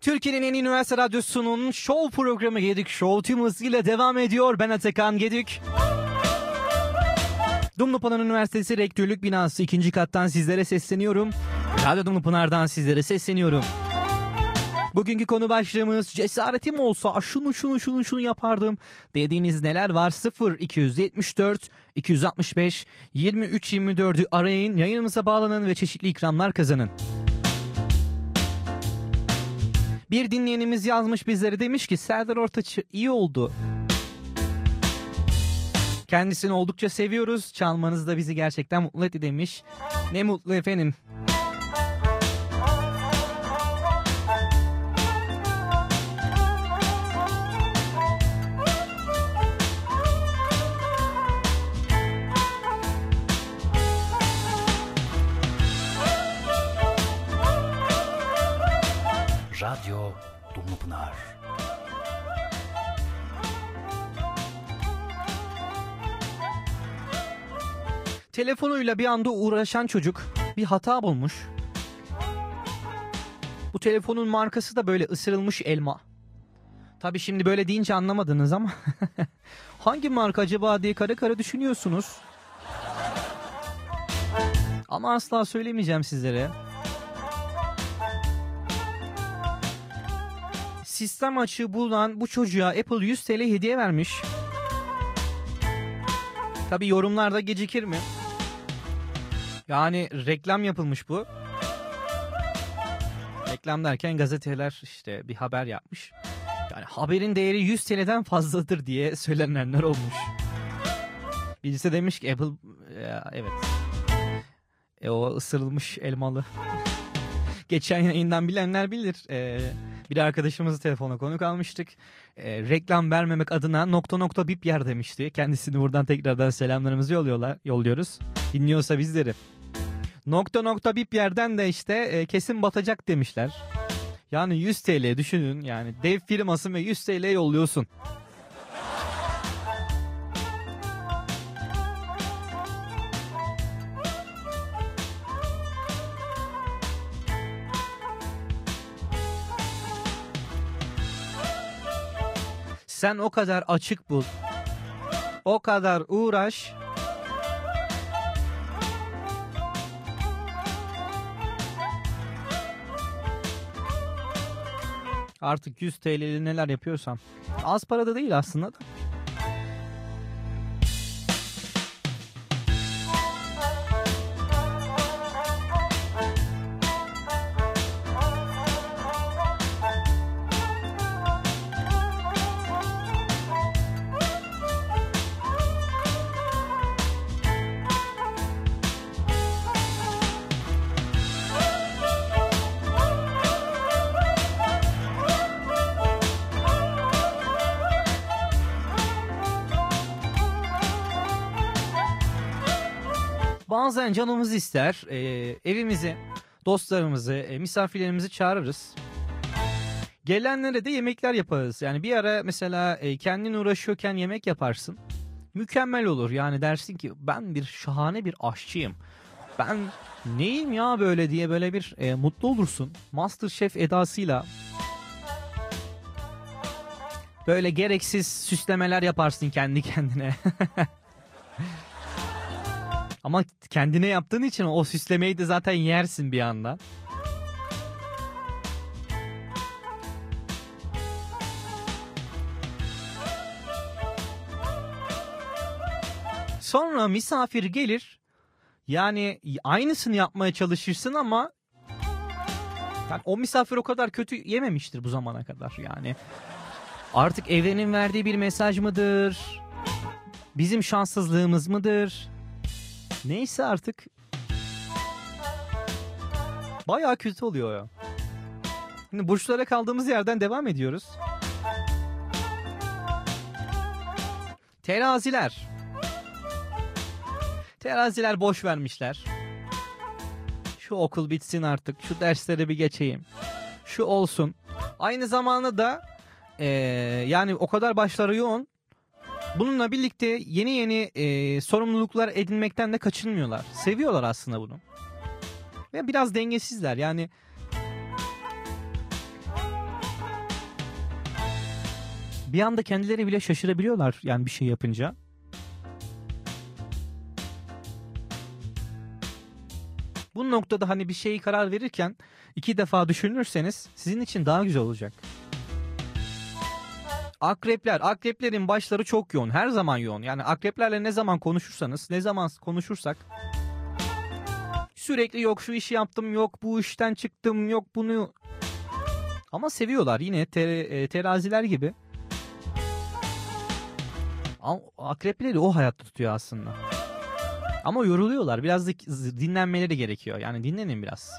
Türkiye'nin en üniversite radyosunun show programı Gedik Show tüm hızıyla devam ediyor. Ben Atakan Gedik. Dumlupınar Üniversitesi Rektörlük Binası 2. kattan sizlere sesleniyorum. Radyo Dumlupınar'dan sizlere sesleniyorum. Bugünkü konu başlığımız cesaretim olsa şunu şunu şunu şunu yapardım dediğiniz neler var? 0 274 265 23 24'ü arayın, yayınımıza bağlanın ve çeşitli ikramlar kazanın. Bir dinleyenimiz yazmış bizlere demiş ki Serdar Ortaç iyi oldu. Kendisini oldukça seviyoruz. Çalmanız da bizi gerçekten mutlu etti demiş. Ne mutlu efendim. Telefonuyla bir anda uğraşan çocuk bir hata bulmuş. Bu telefonun markası da böyle ısırılmış elma. Tabi şimdi böyle deyince anlamadınız ama hangi marka acaba diye kara kara düşünüyorsunuz. Ama asla söylemeyeceğim sizlere. Sistem açığı bulan bu çocuğa Apple 100 TL hediye vermiş. Tabi yorumlarda gecikir mi? Yani reklam yapılmış bu. Reklam derken gazeteler işte bir haber yapmış. Yani haberin değeri 100 TL'den fazladır diye söylenenler olmuş. Birisi demiş ki Apple ya, evet. E, o ısırılmış elmalı. Geçen yayından bilenler bilir. E, bir arkadaşımızı telefona konuk almıştık. E, reklam vermemek adına nokta nokta bip yer demişti. Kendisini buradan tekrardan selamlarımızı yolluyorlar, yolluyoruz. Dinliyorsa bizleri. Nokta nokta bip yerden de işte e, kesin batacak demişler. Yani 100 TL düşünün yani dev firması ve 100 TL yolluyorsun. Sen o kadar açık bul. O kadar uğraş. Artık 100 TL'li neler yapıyorsam. Az para da değil aslında da. Bazen canımız ister e, evimizi, dostlarımızı, e, misafirlerimizi çağırırız. Gelenlere de yemekler yaparız. Yani bir ara mesela e, kendin uğraşıyorken yemek yaparsın. Mükemmel olur. Yani dersin ki ben bir şahane bir aşçıyım. Ben neyim ya böyle diye böyle bir e, mutlu olursun. Master Chef edasıyla böyle gereksiz süslemeler yaparsın kendi kendine. Ama kendine yaptığın için o süslemeyi de zaten yersin bir anda. Sonra misafir gelir. Yani aynısını yapmaya çalışırsın ama yani o misafir o kadar kötü yememiştir bu zamana kadar yani. Artık evrenin verdiği bir mesaj mıdır? Bizim şanssızlığımız mıdır? Neyse artık. Bayağı kötü oluyor ya. Şimdi burçlara kaldığımız yerden devam ediyoruz. Teraziler. Teraziler boş vermişler. Şu okul bitsin artık. Şu dersleri bir geçeyim. Şu olsun. Aynı zamanda da ee, yani o kadar başları yoğun. Bununla birlikte yeni yeni e, sorumluluklar edinmekten de kaçınmıyorlar. Seviyorlar aslında bunu. Ve biraz dengesizler. Yani bir anda kendileri bile şaşırabiliyorlar yani bir şey yapınca. Bu noktada hani bir şeyi karar verirken iki defa düşünürseniz sizin için daha güzel olacak. Akrepler, akreplerin başları çok yoğun. Her zaman yoğun. Yani akreplerle ne zaman konuşursanız, ne zaman konuşursak sürekli yok şu işi yaptım, yok bu işten çıktım, yok bunu. Ama seviyorlar yine ter, e, teraziler gibi. Akrepleri o hayatta tutuyor aslında. Ama yoruluyorlar. Biraz da dinlenmeleri gerekiyor. Yani dinlenin biraz.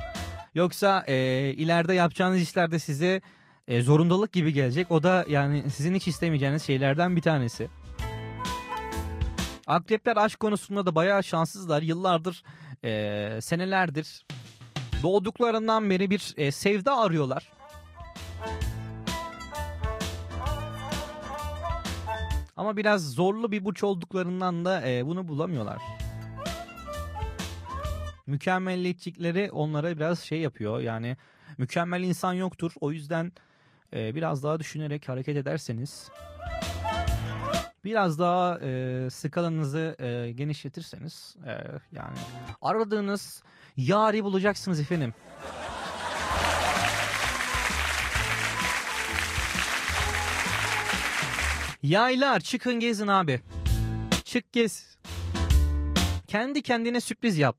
Yoksa e, ileride yapacağınız işlerde size e, zorundalık gibi gelecek. O da yani sizin hiç istemeyeceğiniz şeylerden bir tanesi. Akrepler aşk konusunda da bayağı şanssızlar. Yıllardır, e, senelerdir doğduklarından beri bir e, sevda arıyorlar. Ama biraz zorlu bir burç olduklarından da e, bunu bulamıyorlar. Mükemmelliyetçilikleri onlara biraz şey yapıyor. Yani mükemmel insan yoktur. O yüzden e, biraz daha düşünerek hareket ederseniz biraz daha e, skalanızı e, genişletirseniz e, yani aradığınız yari bulacaksınız efendim. Yaylar çıkın gezin abi. Çık gez. Kendi kendine sürpriz yap.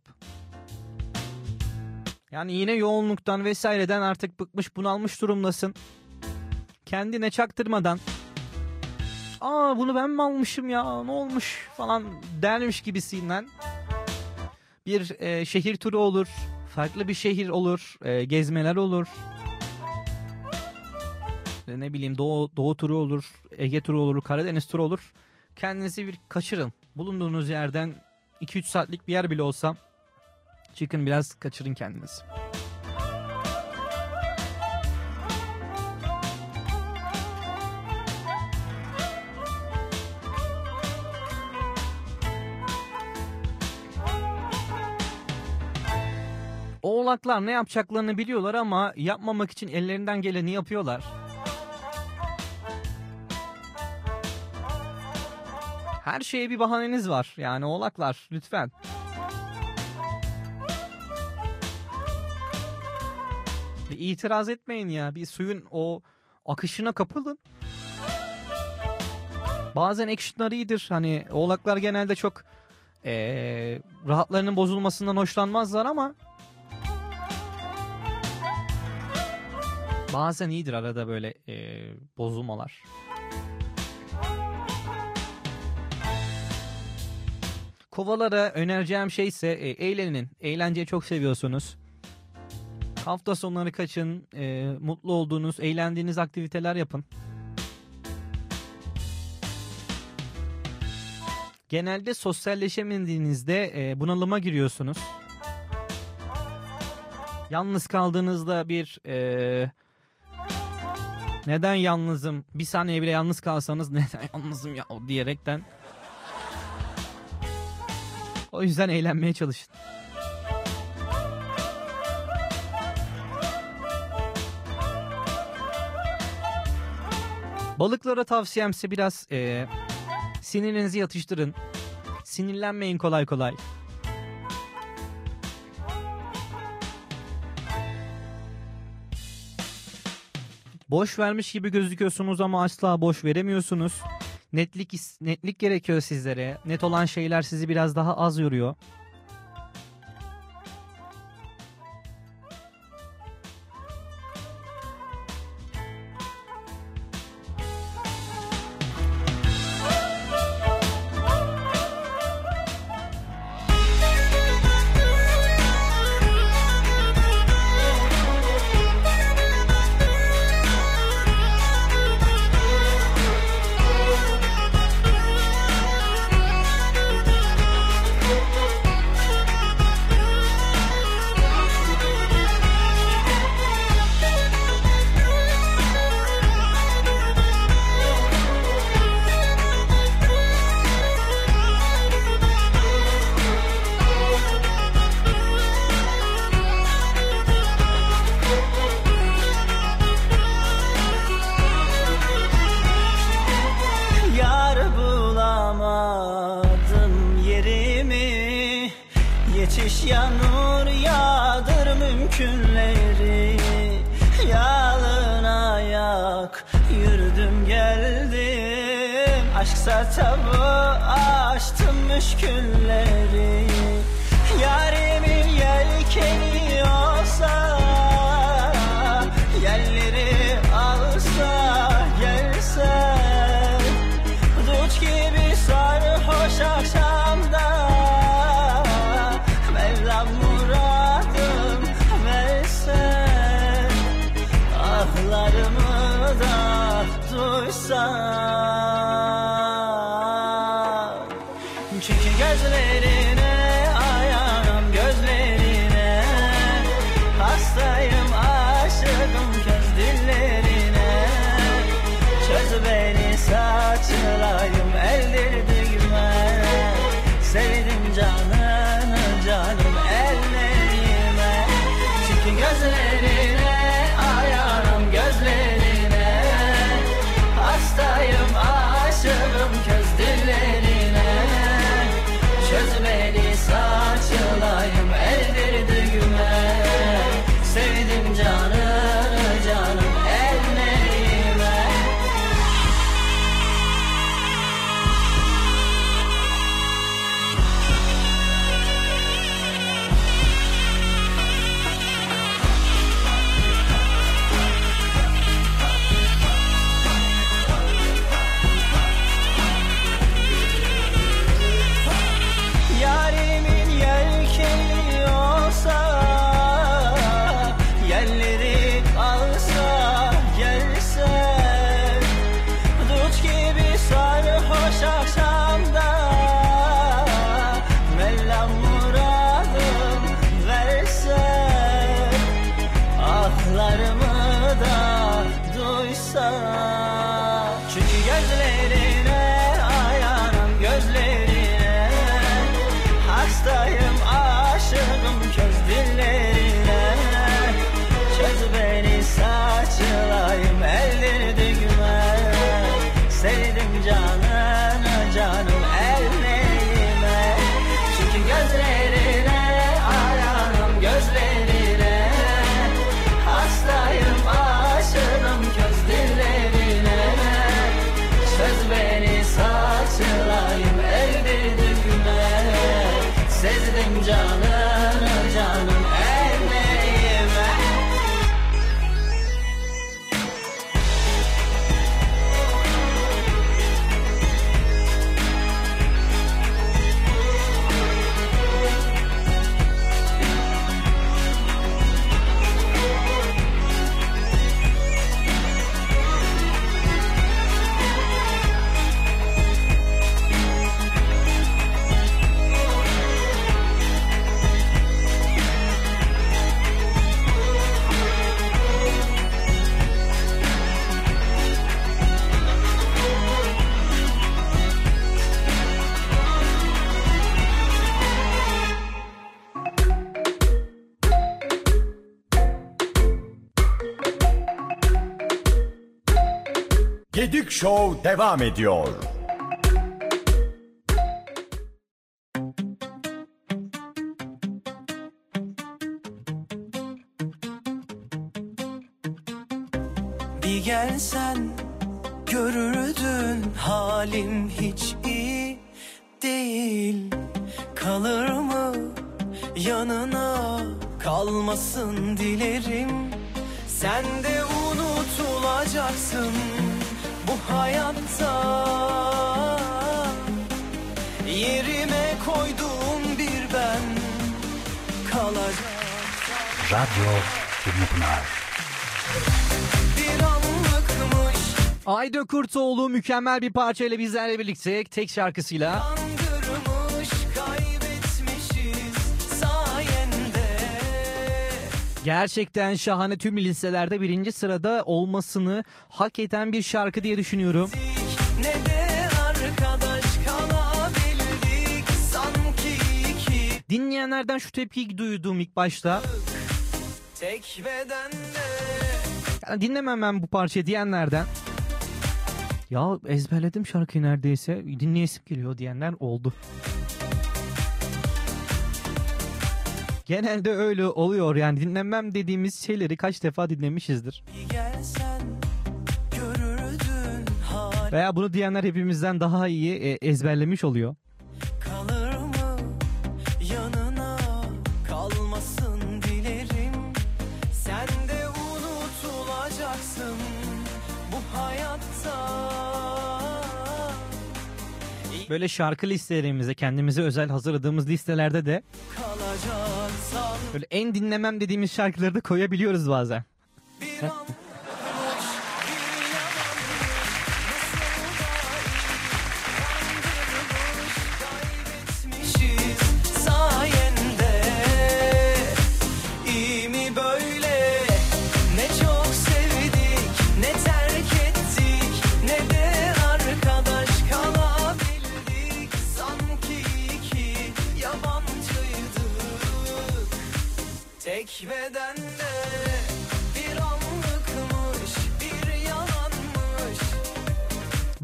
Yani yine yoğunluktan vesaireden artık bıkmış bunalmış durumdasın. Kendine çaktırmadan aa bunu ben mi almışım ya ne olmuş falan dermiş gibisinden bir e, şehir turu olur. Farklı bir şehir olur. e, gezmeler olur. E, Ne bileyim Doğu, Doğu turu olur. Ege turu olur. Karadeniz turu olur. Kendinizi bir kaçırın. Bulunduğunuz yerden 2-3 saatlik bir yer bile olsa çıkın biraz kaçırın kendinizi. Oğlaklar ne yapacaklarını biliyorlar ama yapmamak için ellerinden geleni yapıyorlar. Her şeye bir bahaneniz var. Yani oğlaklar lütfen. Bir itiraz etmeyin ya. Bir suyun o akışına kapılın. Bazen actionlar iyidir. Hani oğlaklar genelde çok eee, rahatlarının bozulmasından hoşlanmazlar ama bazen iyidir arada böyle eee, bozulmalar. Kovalara önereceğim şey ise e, eğlenin. Eğlenceyi çok seviyorsunuz. Hafta sonları kaçın. e, mutlu olduğunuz, eğlendiğiniz aktiviteler yapın. Genelde sosyalleşemediğinizde e, bunalıma giriyorsunuz. Yalnız kaldığınızda bir e, neden yalnızım bir saniye bile yalnız kalsanız neden yalnızım ya diyerekten o yüzden eğlenmeye çalışın. Balıklara tavsiyemse biraz e, sinirinizi yatıştırın. Sinirlenmeyin kolay kolay. Boş vermiş gibi gözüküyorsunuz ama asla boş veremiyorsunuz. Netlik netlik gerekiyor sizlere. Net olan şeyler sizi biraz daha az yoruyor. Show devam ediyor. Radyo Dumlupınar. Ayda Kurtoğlu mükemmel bir parçayla bizlerle birlikte tek şarkısıyla gerçekten şahane tüm listelerde birinci sırada olmasını hak eden bir şarkı diye düşünüyorum. Ne de arkadaş kalabildik sanki iki Dinleyenlerden şu tepkiyi duydum ilk başta. Tek bedende Yani dinlemem ben bu parçayı diyenlerden. Ya ezberledim şarkıyı neredeyse. Dinleyesim geliyor diyenler oldu. Genelde öyle oluyor yani dinlemem dediğimiz şeyleri kaç defa dinlemişizdir. Veya bunu diyenler hepimizden daha iyi e, ezberlemiş oluyor. Böyle şarkı listelerimize kendimize özel hazırladığımız listelerde de böyle en dinlemem dediğimiz şarkıları da koyabiliyoruz bazen.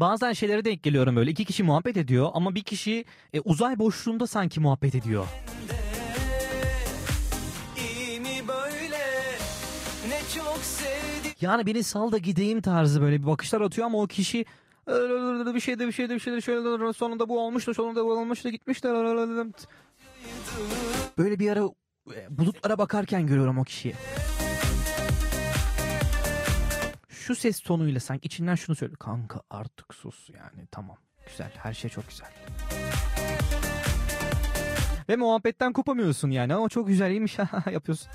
Bazen şeylere denk geliyorum böyle. iki kişi muhabbet ediyor ama bir kişi e, uzay boşluğunda sanki muhabbet ediyor. Yani beni sal da gideyim tarzı böyle bir bakışlar atıyor ama o kişi bir şeyde bir şeyde bir şeyde şöyle sonunda bu olmuş da sonunda bu olmuş da gitmiş de böyle bir ara e, bulutlara bakarken görüyorum o kişiyi. Şu ses tonuyla sanki içinden şunu söyle. Kanka artık sus yani tamam. Güzel her şey çok güzel. Ve muhabbetten kopamıyorsun yani ama çok güzel yapıyorsun.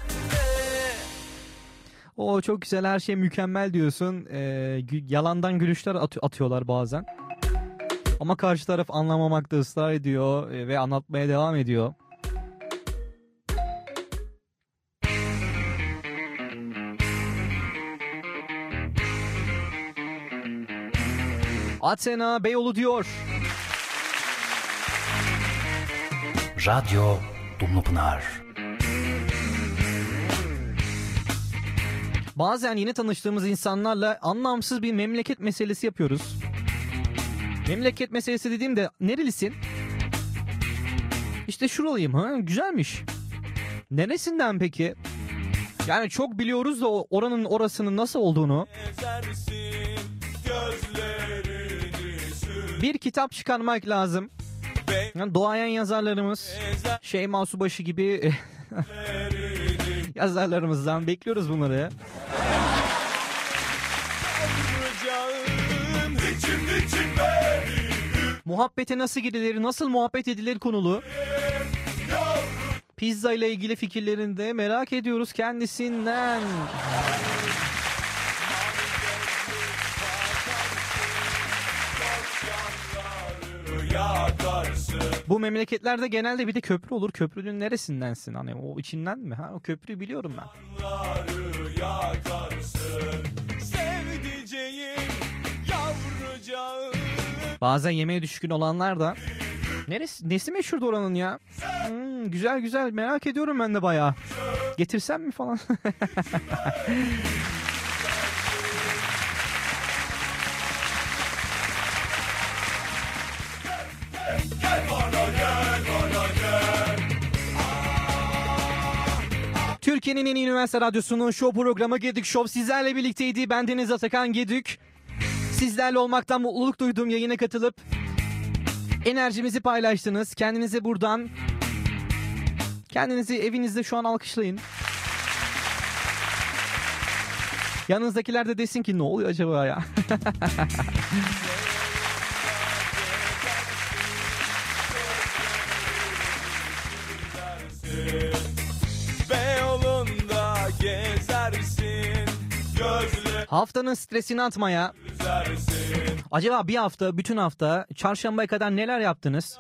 O çok güzel her şey mükemmel diyorsun. Ee, yalandan gülüşler atı- atıyorlar bazen. Ama karşı taraf anlamamakta ısrar ediyor e, ve anlatmaya devam ediyor. Athena Beyoğlu diyor. Radyo Dumlupınar. Bazen yeni tanıştığımız insanlarla anlamsız bir memleket meselesi yapıyoruz. Memleket meselesi dediğimde nerelisin? İşte şuralıyım ha güzelmiş. Neresinden peki? Yani çok biliyoruz da o- oranın orasının nasıl olduğunu. Bir kitap çıkarmak lazım. Yani doğayan yazarlarımız Şeyma Subaşı gibi yazarlarımızdan bekliyoruz bunları. Muhabbete nasıl gidilir, nasıl muhabbet edilir konulu. Pizza ile ilgili fikirlerini de merak ediyoruz kendisinden. Bu memleketlerde genelde bir de köprü olur. Köprünün neresindensin? Hani o içinden mi? Ha, o köprüyü biliyorum ben. Bazen yemeğe düşkün olanlar da Neresi, nesi meşhurdu oranın ya? Hmm, güzel güzel merak ediyorum ben de bayağı. Getirsem mi falan? Türkiye'nin en iyi üniversite radyosunun show programı Gedük Show sizlerle birlikteydi. Ben Deniz Atakan Gedük. Sizlerle olmaktan mutluluk duyduğum yayına katılıp enerjimizi paylaştınız. Kendinize buradan kendinizi evinizde şu an alkışlayın. Yanınızdakiler de desin ki ne oluyor acaba ya? Haftanın stresini atmaya. Acaba bir hafta, bütün hafta, çarşambaya kadar neler yaptınız?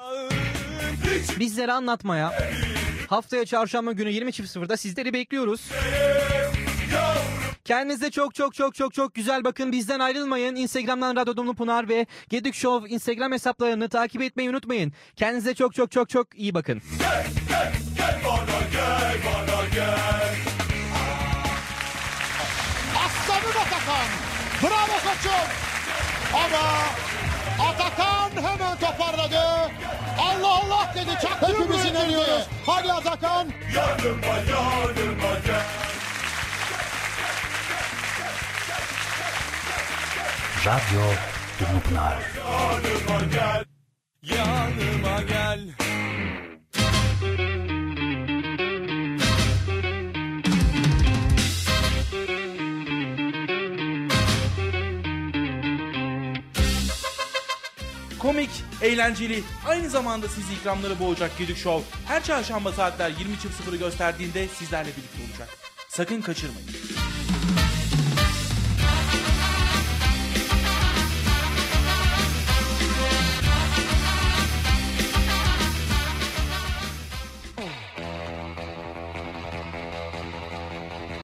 Bizlere anlatmaya. Haftaya çarşamba günü 20.00'da sizleri bekliyoruz. Kendinize çok çok çok çok çok güzel bakın. Bizden ayrılmayın. Instagram'dan Radyo Dumlu Pınar ve Gedik Show Instagram hesaplarını takip etmeyi unutmayın. Kendinize çok çok çok çok iyi bakın. Gel bana gel bana gel Bravo koçum. Ama Atakan hemen toparladı. Allah Allah dedi. Çaktırma Hepimiz inanıyoruz. Hadi Atakan. Yanıma yanıma gel Radyo Dumlupınar. Yanıma gel Yanıma gel Komik, eğlenceli, aynı zamanda sizi ikramları boğacak Gedik Show her çarşamba saatler 20.00'ı gösterdiğinde sizlerle birlikte olacak. Sakın kaçırmayın.